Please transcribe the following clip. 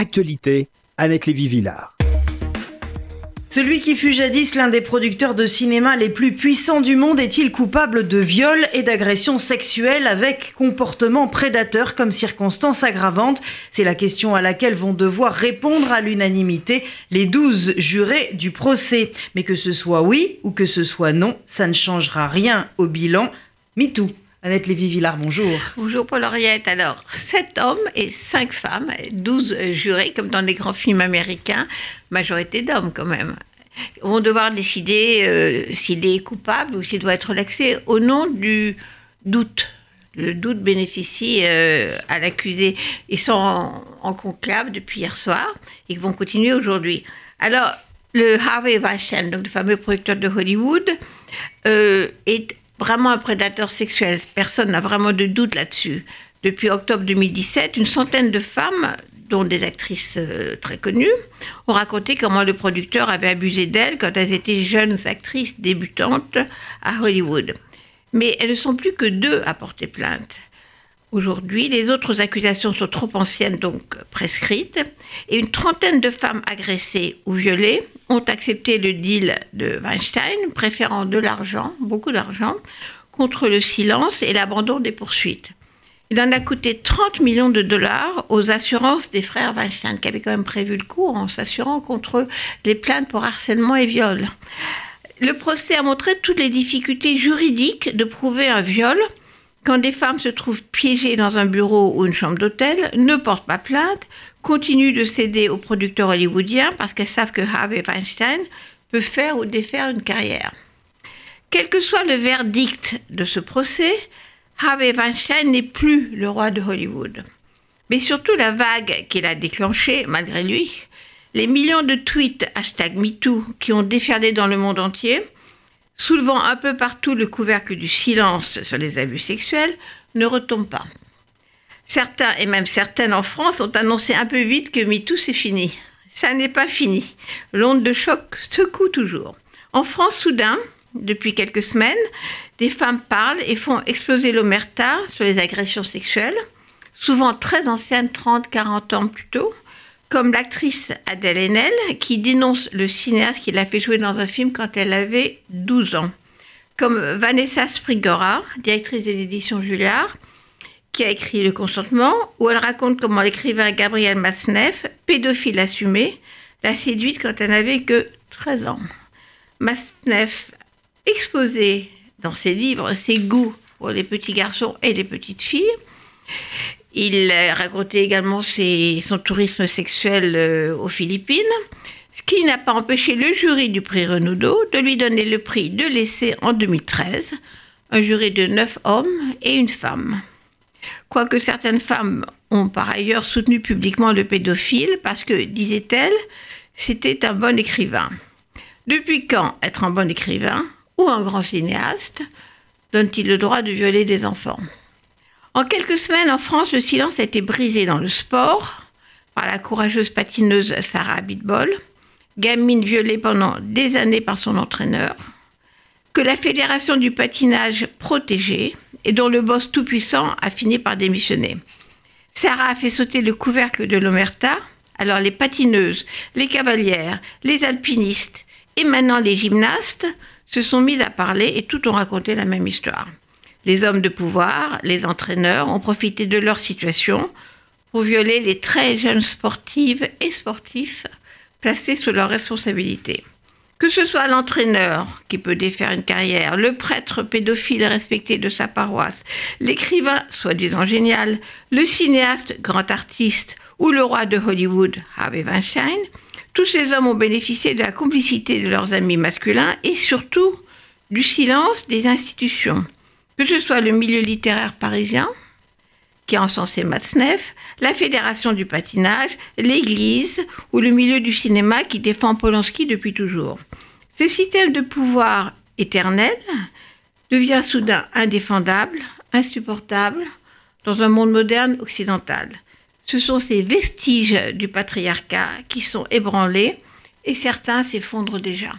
Actualité, Annette Lévy-Villard. Celui qui fut jadis l'un des producteurs de cinéma les plus puissants du monde est-il coupable de viol et d'agression sexuelle avec comportement prédateur comme circonstance aggravante C'est la question à laquelle vont devoir répondre à l'unanimité les douze jurés du procès. Mais que ce soit oui ou que ce soit non, ça ne changera rien au bilan. MeToo. Annette Lévy-Villard, bonjour. Bonjour Paul-Henriette. Alors, sept hommes et cinq femmes, douze jurés, comme dans les grands films américains, majorité d'hommes quand même, vont devoir décider euh, s'il est coupable ou s'il doit être relaxé au nom du doute. Le doute bénéficie euh, à l'accusé. Ils sont en, conclave depuis hier soir et vont continuer aujourd'hui. Alors, le Harvey Weinstein, donc le fameux producteur de Hollywood, euh, est vraiment un prédateur sexuel. Personne n'a vraiment de doute là-dessus. Depuis octobre 2017, une centaine de femmes, dont des actrices euh, très connues, ont raconté comment le producteur avait abusé d'elles quand elles étaient jeunes actrices débutantes à Hollywood. Mais elles ne sont plus que deux à porter plainte. Aujourd'hui, les autres accusations sont trop anciennes, donc prescrites, et une trentaine de femmes agressées ou violées ont accepté le deal de Weinstein, préférant de l'argent, beaucoup d'argent, contre le silence et l'abandon des poursuites. Il en a coûté 30 millions de dollars aux assurances des frères Weinstein, qui avaient quand même prévu le coup en s'assurant contre les plaintes pour harcèlement et viol. Le procès a montré toutes les difficultés juridiques de prouver un viol quand des femmes se trouvent piégées dans un bureau ou une chambre d'hôtel, ne portent pas plainte, continuent de céder aux producteurs hollywoodiens parce qu'elles savent que Harvey Weinstein peut faire ou défaire une carrière. Quel que soit le verdict de ce procès, Harvey Weinstein n'est plus le roi de Hollywood. Mais surtout la vague qu'il a déclenchée, malgré lui, les millions de tweets hashtag MeToo qui ont déferlé dans le monde entier, soulevant un peu partout le couvercle du silence sur les abus sexuels, ne retombe pas. Certains, et même certaines en France, ont annoncé un peu vite que MeToo c'est fini. Ça n'est pas fini. L'onde de choc secoue toujours. En France, soudain, depuis quelques semaines, des femmes parlent et font exploser l'omerta sur les agressions sexuelles, souvent très anciennes, 30, 40 ans plus tôt, comme l'actrice Adèle Haenel, qui dénonce le cinéaste qui l'a fait jouer dans un film quand elle avait 12 ans. Comme Vanessa Sprigora, directrice des éditions Julliard, qui a écrit Le consentement, où elle raconte comment l'écrivain Gabriel Masneff, pédophile assumé, l'a séduite quand elle n'avait que 13 ans. Masneff exposait dans ses livres ses goûts pour les petits garçons et les petites filles. Il racontait également son tourisme sexuel euh, aux Philippines, ce qui n'a pas empêché le jury du prix Renaudot de lui donner le prix de l'essai en 2013, un jury de neuf hommes et une femme. Quoique certaines femmes ont par ailleurs soutenu publiquement le pédophile parce que, disait-elle, c'était un bon écrivain. Depuis quand être un bon écrivain ou un grand cinéaste donne-t-il le droit de violer des enfants? En quelques semaines, en France, le silence a été brisé dans le sport par la courageuse patineuse Sarah Abitbol, gamine violée pendant des années par son entraîneur, que la fédération du patinage protégée et dont le boss tout-puissant a fini par démissionner. Sarah a fait sauter le couvercle de l'Omerta, alors les patineuses, les cavalières, les alpinistes et maintenant les gymnastes se sont mis à parler et tout ont raconté la même histoire. Les hommes de pouvoir, les entraîneurs, ont profité de leur situation pour violer les très jeunes sportives et sportifs placés sous leur responsabilité. Que ce soit l'entraîneur qui peut défaire une carrière, le prêtre pédophile respecté de sa paroisse, l'écrivain soi-disant génial, le cinéaste grand artiste ou le roi de Hollywood, Harvey Weinstein, tous ces hommes ont bénéficié de la complicité de leurs amis masculins et surtout du silence des institutions que ce soit le milieu littéraire parisien, qui a encensé Matzneff, la Fédération du patinage, l'Église ou le milieu du cinéma qui défend Polanski depuis toujours. Ce système de pouvoir éternel devient soudain indéfendable, insupportable dans un monde moderne occidental. Ce sont ces vestiges du patriarcat qui sont ébranlés et certains s'effondrent déjà.